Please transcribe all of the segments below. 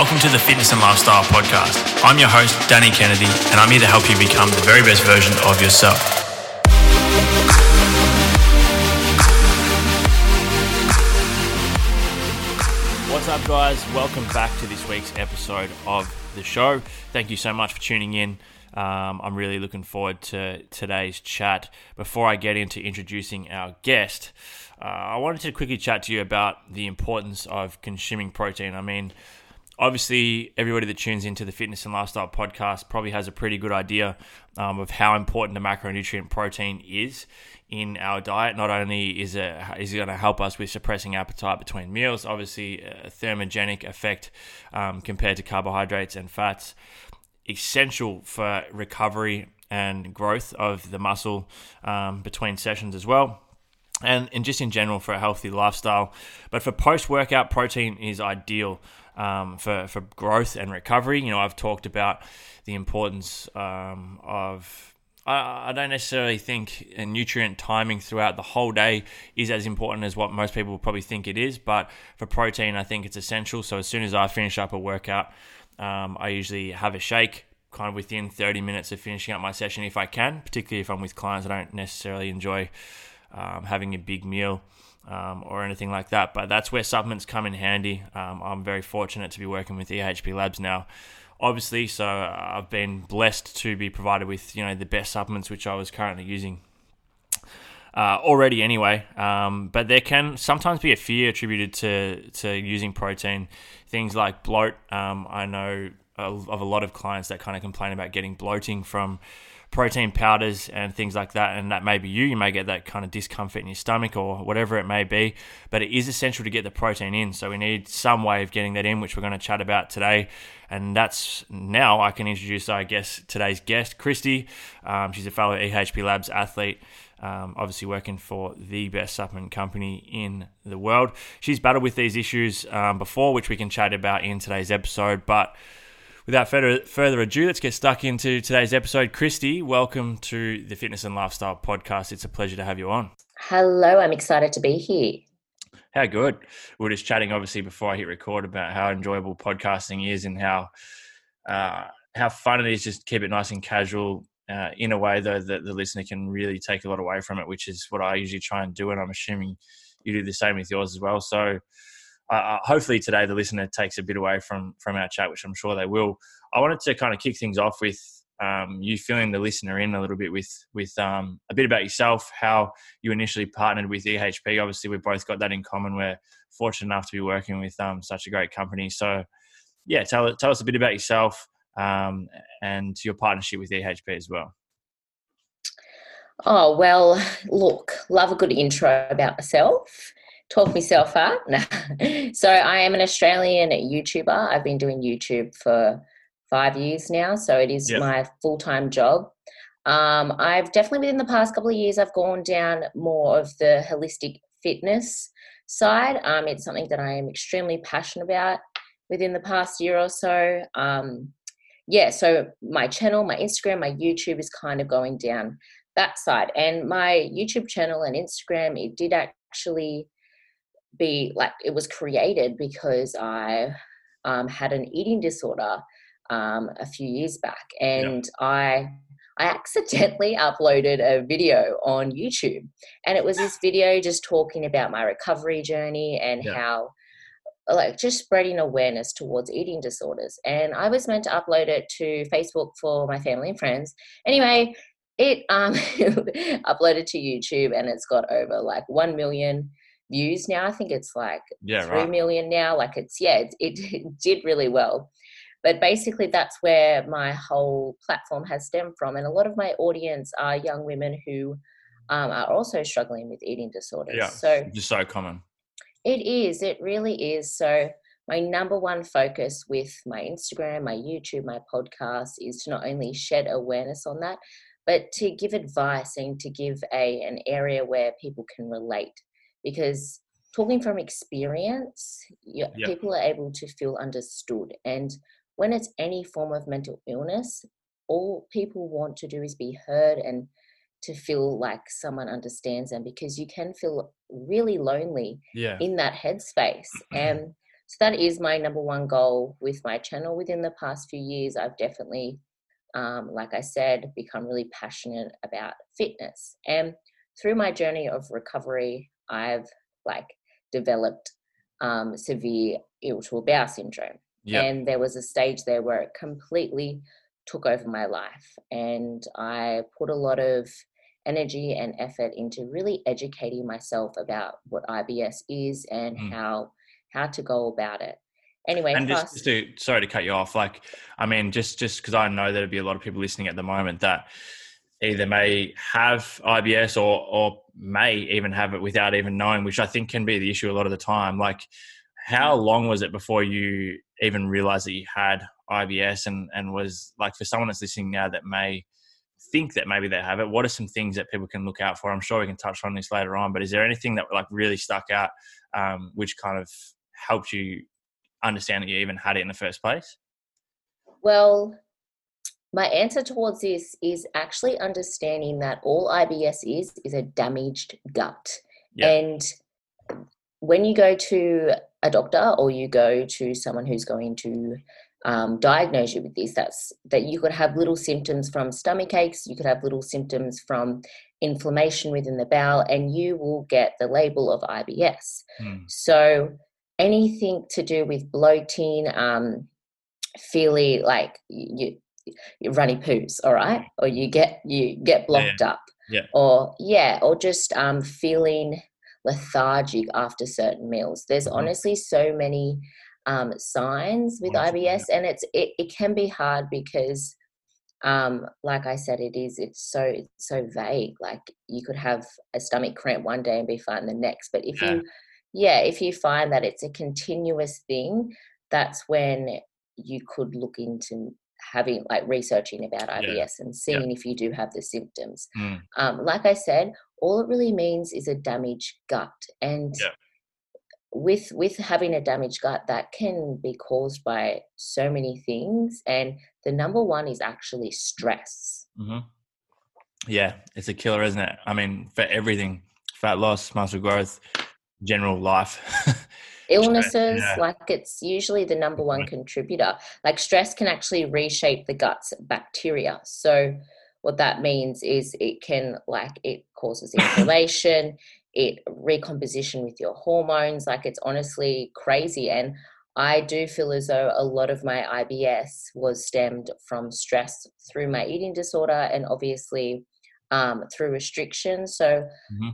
Welcome to the Fitness and Lifestyle Podcast. I'm your host, Danny Kennedy, and I'm here to help you become the very best version of yourself. What's up, guys? Welcome back to this week's episode of the show. Thank you so much for tuning in. Um, I'm really looking forward to today's chat. Before I get into introducing our guest, uh, I wanted to quickly chat to you about the importance of consuming protein. I mean, obviously, everybody that tunes into the Fitness and Lifestyle podcast probably has a pretty good idea um, of how important the macronutrient protein is in our diet. Not only is it is it going to help us with suppressing appetite between meals, obviously a thermogenic effect um, compared to carbohydrates and fats, essential for recovery and growth of the muscle um, between sessions as well. And, and just in general for a healthy lifestyle. But for post workout, protein is ideal um, for, for growth and recovery. You know, I've talked about the importance um, of I, don't necessarily think nutrient timing throughout the whole day is as important as what most people probably think it is. But for protein, I think it's essential. So as soon as I finish up a workout, um, I usually have a shake kind of within 30 minutes of finishing up my session if I can, particularly if I'm with clients. I don't necessarily enjoy um, having a big meal. Um, or anything like that, but that's where supplements come in handy. Um, I'm very fortunate to be working with EHP Labs now, obviously. So I've been blessed to be provided with you know the best supplements which I was currently using. Uh, already anyway, um, but there can sometimes be a fear attributed to to using protein, things like bloat. Um, I know of a lot of clients that kind of complain about getting bloating from protein powders and things like that. And that may be you. You may get that kind of discomfort in your stomach or whatever it may be. But it is essential to get the protein in. So we need some way of getting that in, which we're going to chat about today. And that's now I can introduce, I guess, today's guest, Christie. Um, she's a fellow EHP Labs athlete. Um, obviously working for the best supplement company in the world. She's battled with these issues um, before, which we can chat about in today's episode. But without further, further ado, let's get stuck into today's episode. Christie, welcome to the Fitness and Lifestyle Podcast. It's a pleasure to have you on. Hello, I'm excited to be here. How good. We are just chatting, obviously, before I hit record about how enjoyable podcasting is and how uh, how fun it is just keep it nice and casual uh, in a way, though, that the listener can really take a lot away from it, which is what I usually try and do. And I'm assuming you do the same with yours as well. So, uh, hopefully today the listener takes a bit away from from our chat, which I'm sure they will. I wanted to kind of kick things off with um, you filling the listener in a little bit with with um, a bit about yourself, how you initially partnered with EHP. Obviously, we've both got that in common. We're fortunate enough to be working with um, such a great company. So, yeah, tell tell us a bit about yourself um, and your partnership with EHP as well. Oh well, look, love a good intro about myself talk myself up. so I am an Australian YouTuber. I've been doing YouTube for five years now, so it is yep. my full time job. Um, I've definitely within the past couple of years I've gone down more of the holistic fitness side. Um, it's something that I am extremely passionate about within the past year or so. Um, yeah, so my channel, my Instagram, my YouTube is kind of going down that side. And my YouTube channel and Instagram, it did actually be like it was created because I um, had an eating disorder um, a few years back, and yeah. I I accidentally uploaded a video on YouTube, and it was this video just talking about my recovery journey and yeah. how like just spreading awareness towards eating disorders. And I was meant to upload it to Facebook for my family and friends. Anyway, it um uploaded to YouTube and it's got over like 1 million views now. I think it's like yeah, three right. million now. Like it's yeah, it, it, it did really well. But basically, that's where my whole platform has stemmed from, and a lot of my audience are young women who um, are also struggling with eating disorders. Yeah, so just so common. It is. It really is. So my number one focus with my Instagram, my YouTube, my podcast is to not only shed awareness on that, but to give advice and to give a an area where people can relate because talking from experience, yep. people are able to feel understood. And when it's any form of mental illness, all people want to do is be heard and to feel like someone understands them because you can feel really lonely yeah. in that headspace. and so that is my number one goal with my channel within the past few years i've definitely um, like i said become really passionate about fitness and through my journey of recovery i've like developed um, severe irritable bowel syndrome yep. and there was a stage there where it completely took over my life and i put a lot of energy and effort into really educating myself about what IBS is and mm. how how to go about it. Anyway, and just, just, to sorry to cut you off, like I mean, just just because I know there'll be a lot of people listening at the moment that either may have IBS or or may even have it without even knowing, which I think can be the issue a lot of the time. Like, how mm. long was it before you even realized that you had IBS, and and was like for someone that's listening now that may think that maybe they have it, what are some things that people can look out for? I'm sure we can touch on this later on, but is there anything that like really stuck out, um, which kind of helped you understand that you even had it in the first place? Well, my answer towards this is actually understanding that all IBS is is a damaged gut. And when you go to a doctor or you go to someone who's going to um, diagnose you with this, that's that you could have little symptoms from stomach aches, you could have little symptoms from inflammation within the bowel, and you will get the label of IBS. Mm. So anything to do with bloating, um, feely like you runny poos, all right, or you get you get blocked yeah. up, yeah, or yeah, or just um, feeling lethargic after certain meals. There's mm-hmm. honestly so many um, signs with IBS, and it's it, it can be hard because um like i said it is it's so it's so vague like you could have a stomach cramp one day and be fine the next but if yeah. you yeah if you find that it's a continuous thing that's when you could look into having like researching about IBS yeah. and seeing yeah. if you do have the symptoms. Mm. Um, like I said, all it really means is a damaged gut, and yeah with with having a damaged gut that can be caused by so many things and the number one is actually stress mm-hmm. yeah it's a killer isn't it i mean for everything fat loss muscle growth general life illnesses yeah. like it's usually the number one contributor. Like stress can actually reshape the gut's bacteria. So what that means is it can like it causes inflammation it recomposition with your hormones like it's honestly crazy. And i do feel as though a lot of my ibs was stemmed from stress through my eating disorder and obviously um, through restrictions so mm-hmm.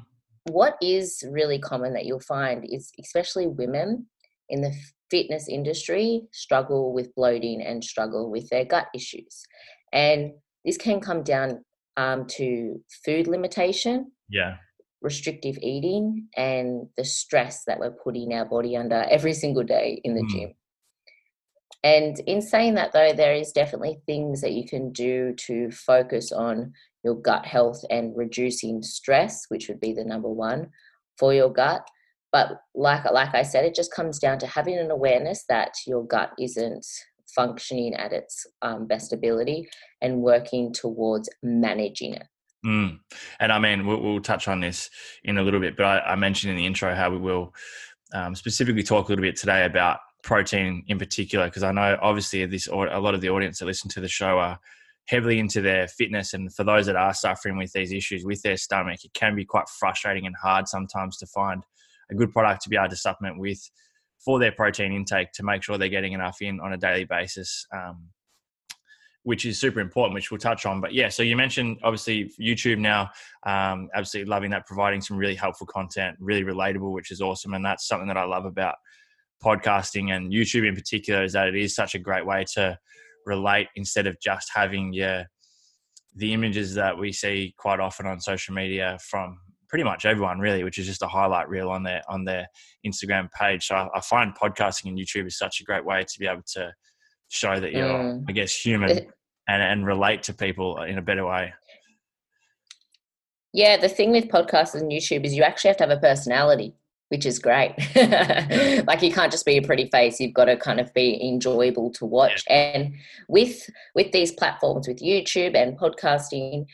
What is really common that you'll find is especially women in the fitness industry struggle with bloating and struggle with their gut issues and this can come down um, to food limitation yeah restrictive eating and the stress that we're putting our body under every single day in the mm. gym. And in saying that, though, there is definitely things that you can do to focus on your gut health and reducing stress, which would be the number one for your gut. But like like I said, it just comes down to having an awareness that your gut isn't functioning at its um, best ability and working towards managing it. Mm. And I mean, we'll, we'll, touch on this in a little bit, but I, I mentioned in the intro how we will um, specifically talk a little bit today about protein in particular, because I know obviously this a lot of the audience that listen to the show are heavily into their fitness, and for those that are suffering with these issues with their stomach, it can be quite frustrating and hard sometimes to find a good product to be able to supplement with for their protein intake to make sure they're getting enough in on a daily basis. Um, which is super important, which we'll touch on. But yeah, so you mentioned obviously YouTube now, um, absolutely loving that, providing some really helpful content, really relatable, which is awesome. And that's something that I love about podcasting and YouTube in particular is that it is such a great way to relate instead of just having your the images that we see quite often on social media from pretty much everyone really, which is just a highlight reel on their on their Instagram page. So I, I find podcasting and YouTube is such a great way to be able to show that you're, mm. I guess, human and, and relate to people in a better way. Yeah, the thing with podcasts and YouTube is you actually have to have a personality, which is great. like you can't just be a pretty face; you've got to kind of be enjoyable to watch. Yeah. And with with these platforms, with YouTube and podcasting,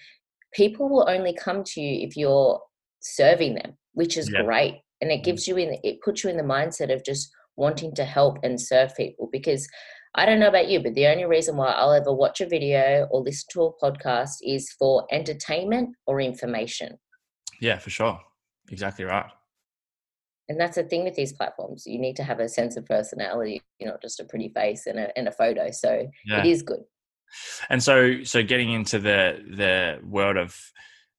people will only come to you if you're serving them, which is yeah. great. And it mm. gives you in it puts you in the mindset of just wanting to help and serve people because I don't know about you, but the only reason why I'll ever watch a video or listen to a podcast is for entertainment or information. Yeah, for sure. Exactly right. And that's the thing with these platforms. You need to have a sense of personality, you know, just a pretty face and a, and a photo. So yeah. it is good. And so, so getting into the the world of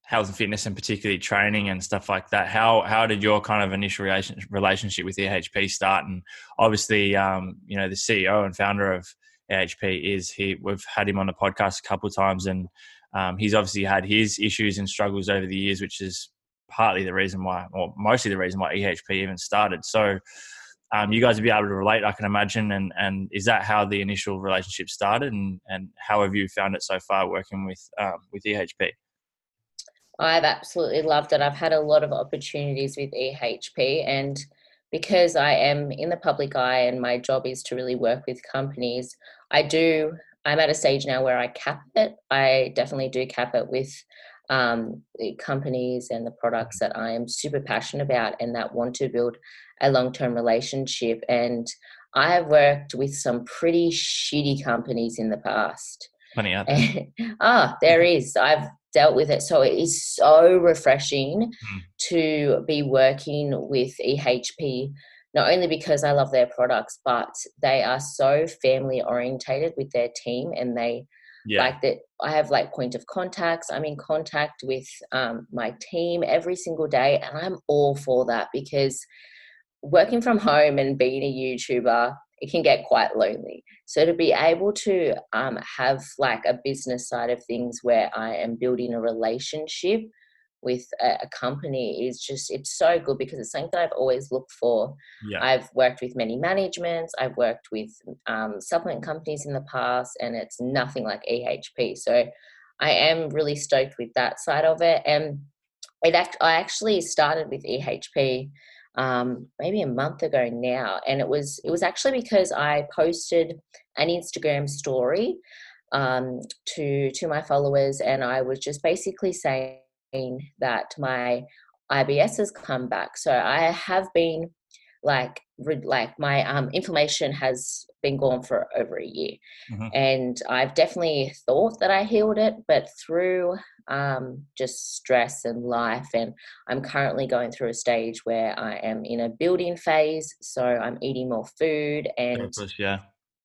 health and fitness and particularly training and stuff like that. How how did your kind of initial relationship with EHP start? And obviously, um, you know, the CEO and founder of EHP is he. We've had him on the podcast a couple of times, and um, he's obviously had his issues and struggles over the years, which is partly the reason why, or mostly the reason why EHP even started. So. Um, you guys would be able to relate, I can imagine. And, and is that how the initial relationship started? And, and how have you found it so far working with um, with EHP? I've absolutely loved it. I've had a lot of opportunities with EHP, and because I am in the public eye and my job is to really work with companies, I do. I'm at a stage now where I cap it. I definitely do cap it with um, the companies and the products that I am super passionate about and that want to build a long term relationship. And I have worked with some pretty shitty companies in the past. Funny, ah, there is. I've dealt with it. So it is so refreshing mm. to be working with EHP, not only because I love their products, but they are so family orientated with their team and they yeah. like that. I have like point of contacts. I'm in contact with um, my team every single day, and I'm all for that because working from home and being a YouTuber, it can get quite lonely. So to be able to um, have like a business side of things where I am building a relationship with a, a, company is just it's so good because it's something that I've always looked for. Yeah. I've worked with many managements, I've worked with um, supplement companies in the past, and it's nothing like EHP. So I am really stoked with that side of it. And it act- I actually started with EHP um, maybe a month ago now, and it was it was actually because I posted an Instagram story um, to to my followers, and I was just basically saying that my IBS has come back. So I have been like like my um, inflammation has been gone for over a year mm-hmm. and i've definitely thought that i healed it but through um, just stress and life and i'm currently going through a stage where i am in a building phase so i'm eating more food and yeah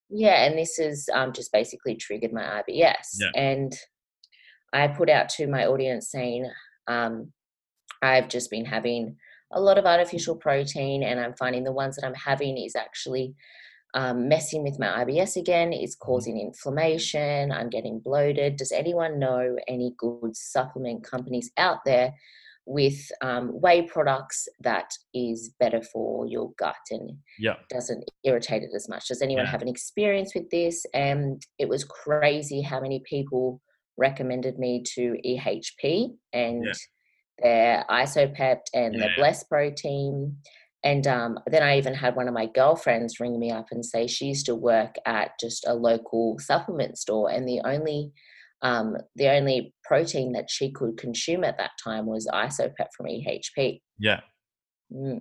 yeah and this has um, just basically triggered my ibs yeah. and i put out to my audience saying um, i've just been having a lot of artificial protein, and I'm finding the ones that I'm having is actually um, messing with my IBS again, is mm-hmm. causing inflammation. I'm getting bloated. Does anyone know any good supplement companies out there with um, whey products that is better for your gut and yeah. doesn't irritate it as much? Does anyone yeah. have an experience with this? And it was crazy how many people recommended me to EHP and. Yeah their isopept and yeah. the bless team, and um, then i even had one of my girlfriends ring me up and say she used to work at just a local supplement store and the only um, the only protein that she could consume at that time was isopept from ehp yeah mm.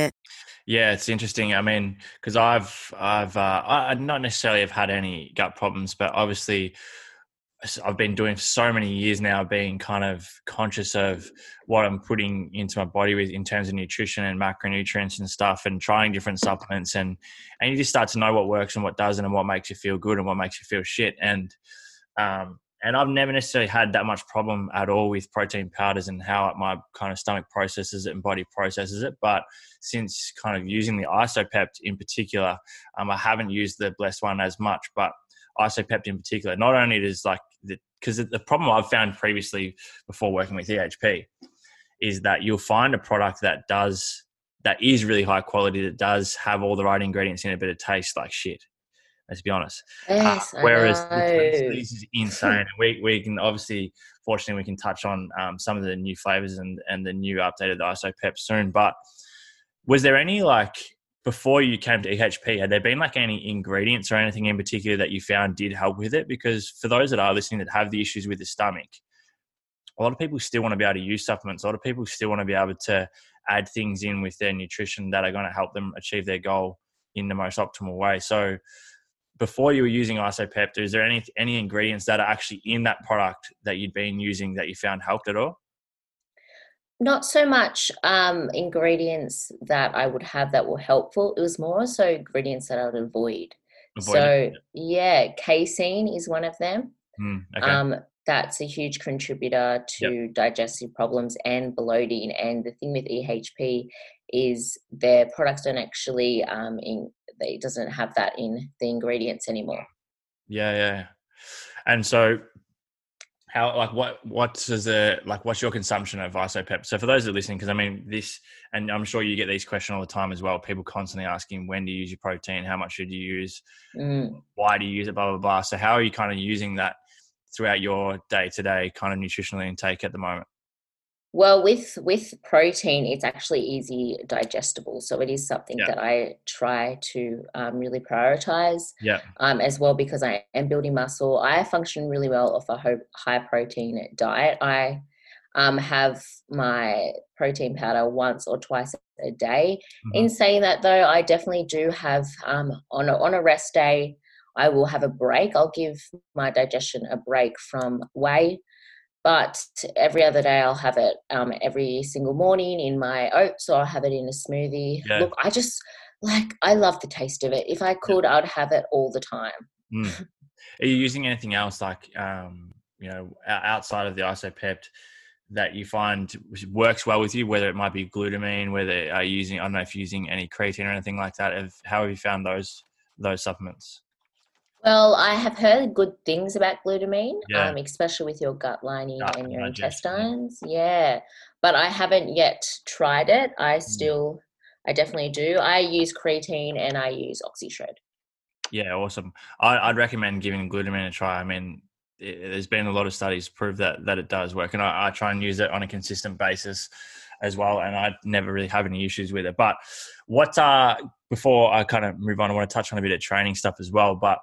yeah, it's interesting. I mean, because I've I've uh, I not necessarily have had any gut problems, but obviously I've been doing so many years now, being kind of conscious of what I'm putting into my body with in terms of nutrition and macronutrients and stuff, and trying different supplements, and and you just start to know what works and what doesn't, and what makes you feel good and what makes you feel shit, and um, and I've never necessarily had that much problem at all with protein powders and how my kind of stomach processes it and body processes it. But since kind of using the isopept in particular, um, I haven't used the blessed one as much, but isopept in particular, not only does like because the, the problem I've found previously before working with EHP is that you'll find a product that does that is really high quality that does have all the right ingredients in it, but it tastes like shit. Let's be honest. Uh, yes, uh, whereas this is insane. we, we can obviously, fortunately, we can touch on um, some of the new flavors and, and the new updated ISO Pep soon. But was there any like before you came to EHP, had there been like any ingredients or anything in particular that you found did help with it? Because for those that are listening that have the issues with the stomach, a lot of people still want to be able to use supplements. A lot of people still want to be able to add things in with their nutrition that are going to help them achieve their goal in the most optimal way. So, before you were using isopepta, is there any any ingredients that are actually in that product that you'd been using that you found helped at all? Not so much um, ingredients that I would have that were helpful. It was more so ingredients that I would avoid. avoid so yeah, casein is one of them. Mm, okay. Um, that's a huge contributor to yep. digestive problems and bloating. And the thing with EHP is their products don't actually um, in, it doesn't have that in the ingredients anymore. Yeah, yeah. And so how like what what is the like what's your consumption of isopept so for those that are listening because i mean this and i'm sure you get these questions all the time as well people constantly asking when do you use your protein how much should you use mm. why do you use it blah blah blah so how are you kind of using that throughout your day to day kind of nutritional intake at the moment well, with with protein, it's actually easy digestible, so it is something yeah. that I try to um, really prioritize. Yeah. Um, as well because I am building muscle. I function really well off a high protein diet. I um, have my protein powder once or twice a day. Mm-hmm. In saying that, though, I definitely do have um, on a, on a rest day. I will have a break. I'll give my digestion a break from whey but every other day I'll have it um, every single morning in my oats or I'll have it in a smoothie. Yeah. Look, I just like I love the taste of it. If I could, I'd have it all the time. Mm. Are you using anything else like um, you know outside of the isopept that you find works well with you? Whether it might be glutamine, whether are you using I don't know if you're using any creatine or anything like that. How have you found those those supplements? Well, I have heard good things about glutamine, yeah. um, especially with your gut lining and your intestines. Yeah, but I haven't yet tried it. I mm. still, I definitely do. I use creatine and I use OxyShred. Yeah, awesome. I, would recommend giving glutamine a try. I mean, it, there's been a lot of studies prove that that it does work, and I, I try and use it on a consistent basis as well, and I never really have any issues with it. But what uh before I kind of move on, I want to touch on a bit of training stuff as well, but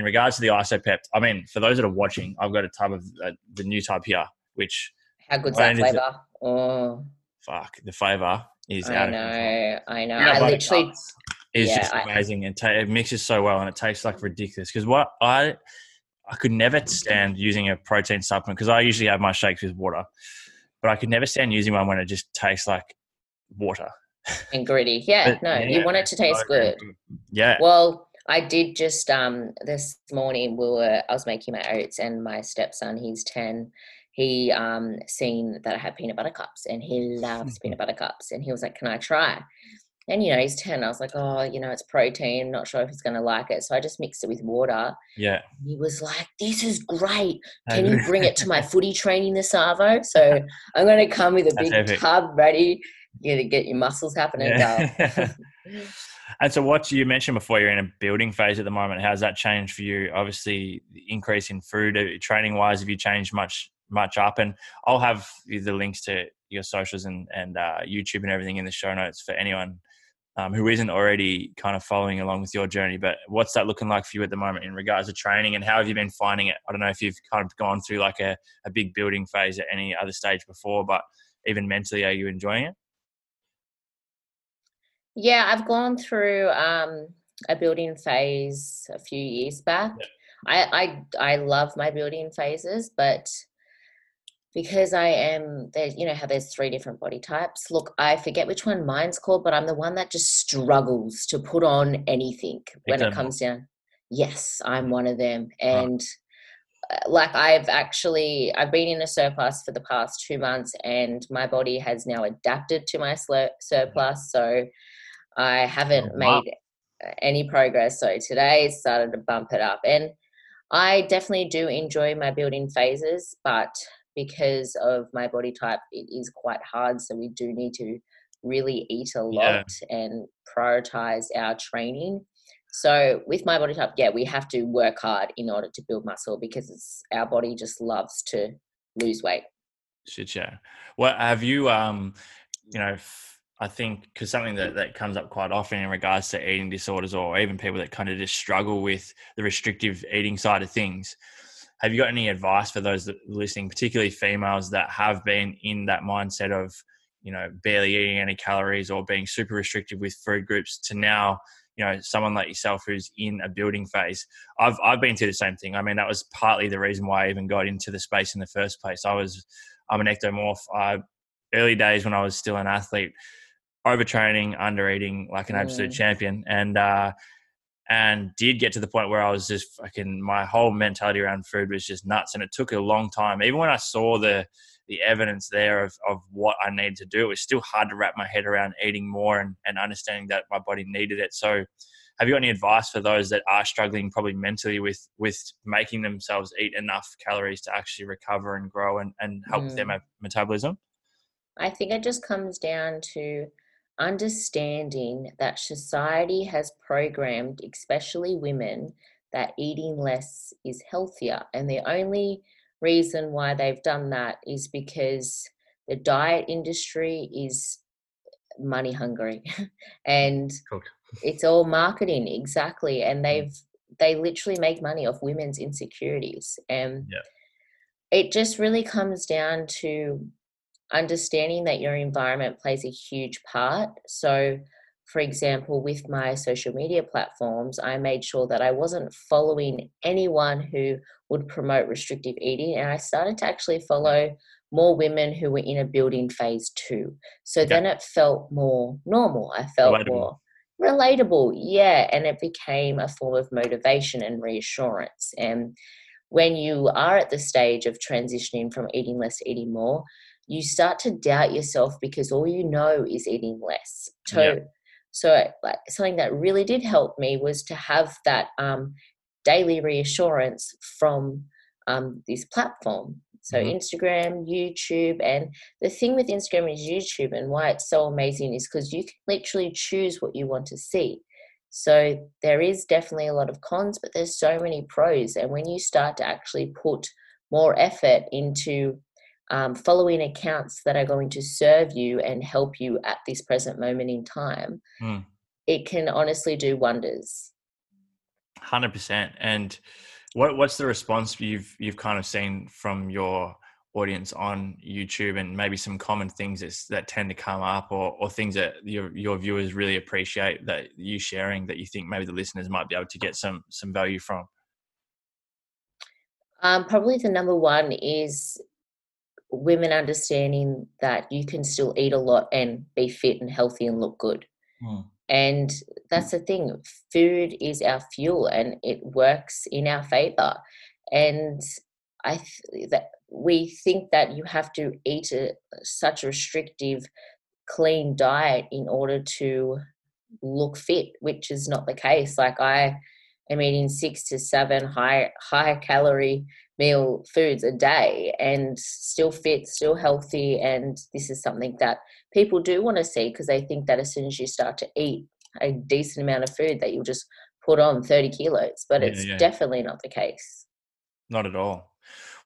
in regards to the IsoPept, I mean, for those that are watching, I've got a tub of uh, the new type here, which how good's that flavor? Oh, fuck, the flavor is. I know, I know. I literally is yeah, just amazing, I, and ta- it mixes so well, and it tastes like ridiculous. Because what I I could never stand using a protein supplement because I usually have my shakes with water, but I could never stand using one when it just tastes like water and gritty. Yeah, but, no, yeah, you want it to taste so good. good. Yeah. Well, I did just um this morning we were I was making my oats and my stepson, he's 10, he um seen that I had peanut butter cups and he loves peanut butter cups and he was like, Can I try? And you know, he's 10. I was like, Oh, you know, it's protein, not sure if he's gonna like it. So I just mixed it with water. Yeah. He was like, This is great. Can you bring it to my footy training this Arvo? So I'm gonna come with a That's big epic. tub ready, you know, to get your muscles happening. Yeah. And so, what you mentioned before, you're in a building phase at the moment. How's that changed for you? Obviously, the increase in food, uh, training wise, have you changed much much up? And I'll have the links to your socials and and uh, YouTube and everything in the show notes for anyone um, who isn't already kind of following along with your journey. But what's that looking like for you at the moment in regards to training, and how have you been finding it? I don't know if you've kind of gone through like a, a big building phase at any other stage before, but even mentally, are you enjoying it? Yeah, I've gone through um, a building phase a few years back. Yeah. I, I I love my building phases, but because I am there, you know how there's three different body types. Look, I forget which one mine's called, but I'm the one that just struggles to put on anything when it comes down. Yes, I'm one of them, and uh, like I've actually I've been in a surplus for the past two months, and my body has now adapted to my surplus. So I haven't oh, wow. made any progress. So today started to bump it up. And I definitely do enjoy my building phases, but because of my body type, it is quite hard. So we do need to really eat a lot yeah. and prioritize our training. So with my body type, yeah, we have to work hard in order to build muscle because our body just loves to lose weight. Shit, yeah. Well, have you, um, you know, I think because something that, that comes up quite often in regards to eating disorders or even people that kind of just struggle with the restrictive eating side of things. Have you got any advice for those listening, particularly females that have been in that mindset of, you know, barely eating any calories or being super restrictive with food groups to now, you know, someone like yourself who's in a building phase? I've I've been through the same thing. I mean, that was partly the reason why I even got into the space in the first place. I was I'm an ectomorph. I, early days when I was still an athlete, overtraining, under eating like an absolute mm. champion, and uh, and did get to the point where I was just fucking my whole mentality around food was just nuts, and it took a long time. Even when I saw the the evidence there of, of what I needed to do, it was still hard to wrap my head around eating more and, and understanding that my body needed it. So have you got any advice for those that are struggling probably mentally with with making themselves eat enough calories to actually recover and grow and, and help mm. their metabolism? I think it just comes down to understanding that society has programmed, especially women, that eating less is healthier. And the only reason why they've done that is because the diet industry is money hungry and it's all marketing exactly and mm. they've they literally make money off women's insecurities and yeah. it just really comes down to understanding that your environment plays a huge part. So, for example, with my social media platforms, I made sure that I wasn't following anyone who would promote restrictive eating, and I started to actually follow more women who were in a building phase too. So then it felt more normal. I felt relatable. more relatable, yeah, and it became a form of motivation and reassurance. And when you are at the stage of transitioning from eating less to eating more, you start to doubt yourself because all you know is eating less. So, yeah. so like something that really did help me was to have that um, daily reassurance from um, this platform. So mm-hmm. Instagram, YouTube, and the thing with Instagram is YouTube, and why it's so amazing is because you can literally choose what you want to see. So there is definitely a lot of cons, but there's so many pros. And when you start to actually put more effort into um, following accounts that are going to serve you and help you at this present moment in time, mm. it can honestly do wonders. Hundred percent. And what what's the response you've you've kind of seen from your audience on YouTube and maybe some common things that, that tend to come up or, or things that your, your viewers really appreciate that you sharing that you think maybe the listeners might be able to get some some value from? Um, probably the number one is women understanding that you can still eat a lot and be fit and healthy and look good. Mm. And that's the thing food is our fuel and it works in our favor. And I th- that we think that you have to eat a, such a restrictive, clean diet in order to look fit, which is not the case. Like I am eating six to seven high high calorie meal foods a day and still fit, still healthy. And this is something that people do want to see because they think that as soon as you start to eat a decent amount of food, that you'll just put on 30 kilos. But yeah, it's yeah. definitely not the case. Not at all.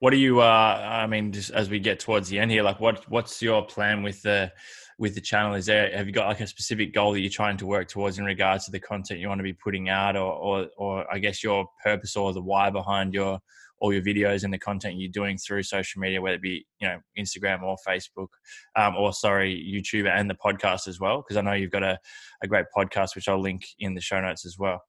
What do you? Uh, I mean, just as we get towards the end here, like, what what's your plan with the with the channel? Is there have you got like a specific goal that you're trying to work towards in regards to the content you want to be putting out, or or, or I guess your purpose or the why behind your all your videos and the content you're doing through social media, whether it be you know Instagram or Facebook, um, or sorry YouTube and the podcast as well, because I know you've got a, a great podcast which I'll link in the show notes as well.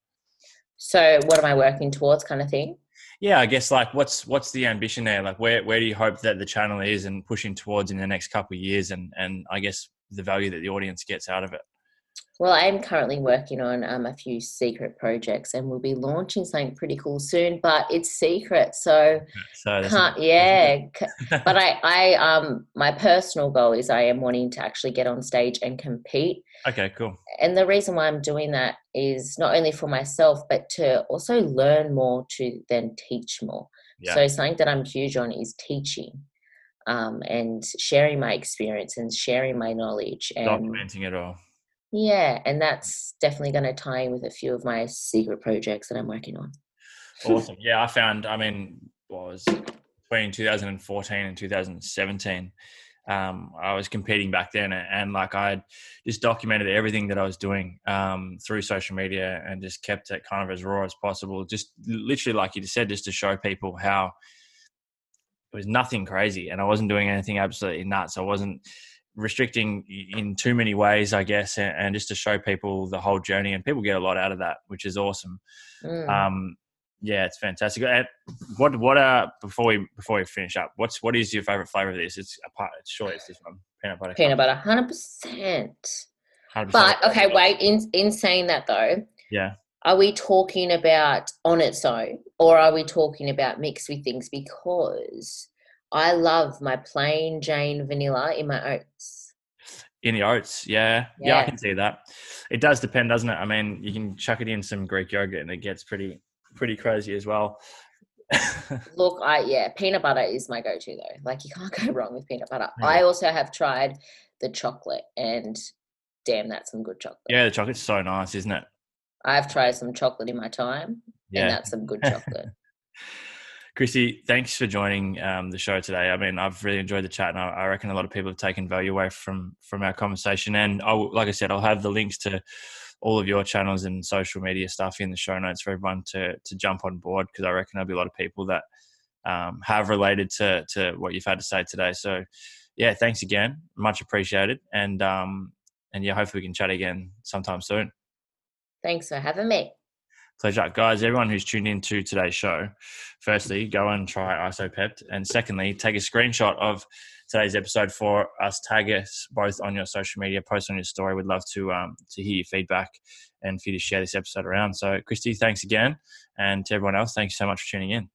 So, what am I working towards, kind of thing? Yeah, I guess like what's what's the ambition there? Like, where where do you hope that the channel is and pushing towards in the next couple of years, and and I guess the value that the audience gets out of it. Well, I'm currently working on um, a few secret projects, and we'll be launching something pretty cool soon. But it's secret, so, so can't. Yeah, but I, I, um, my personal goal is I am wanting to actually get on stage and compete. Okay, cool. And the reason why I'm doing that is not only for myself, but to also learn more to then teach more. Yeah. So something that I'm huge on is teaching. um, and sharing my experience and sharing my knowledge and documenting it all. Yeah, and that's definitely going to tie in with a few of my secret projects that I'm working on. awesome. Yeah, I found. I mean, was between 2014 and 2017. Um, I was competing back then, and, and like I had just documented everything that I was doing um, through social media, and just kept it kind of as raw as possible. Just literally, like you just said, just to show people how it was nothing crazy, and I wasn't doing anything absolutely nuts. I wasn't restricting in too many ways, I guess, and, and, just to show people the whole journey, and people get a lot out of that, which is awesome. Mm. Um, yeah, it's fantastic. And what what uh before we before we finish up, what's what is your favorite flavor of this? It's apart. It's sure it's this one, peanut butter. Peanut butter, hundred percent. But okay, wait. In in saying that though, yeah, are we talking about on its own, or are we talking about mixed with things? Because I love my plain Jane vanilla in my oats. In the oats, yeah. yeah, yeah, I can see that. It does depend, doesn't it? I mean, you can chuck it in some Greek yogurt, and it gets pretty pretty crazy as well. Look, I yeah, peanut butter is my go-to though. Like you can't go wrong with peanut butter. Yeah. I also have tried the chocolate, and damn, that's some good chocolate. Yeah, the chocolate's so nice, isn't it? I've tried some chocolate in my time, yeah. and that's some good chocolate. Christie, thanks for joining um, the show today. I mean, I've really enjoyed the chat, and I, I, reckon a lot of people have taken value away from from our conversation. And I'll, like I said, I'll have the links to all of your channels and social media stuff in the show notes for everyone to to jump on board because I reckon there'll be a lot of people that um, have related to to what you've had to say today. So, yeah, thanks again, much appreciated, and um, and yeah, hopefully we can chat again sometime soon. Thanks for having me. Pleasure. Guys, everyone who's tuned in to today's show, firstly, go and try IsoPept. And secondly, take a screenshot of today's episode for us. Tag us both on your social media, post on your story. We'd love to um, to hear your feedback and for you to share this episode around. So, Christie, thanks again. And to everyone else, thanks so much for tuning in.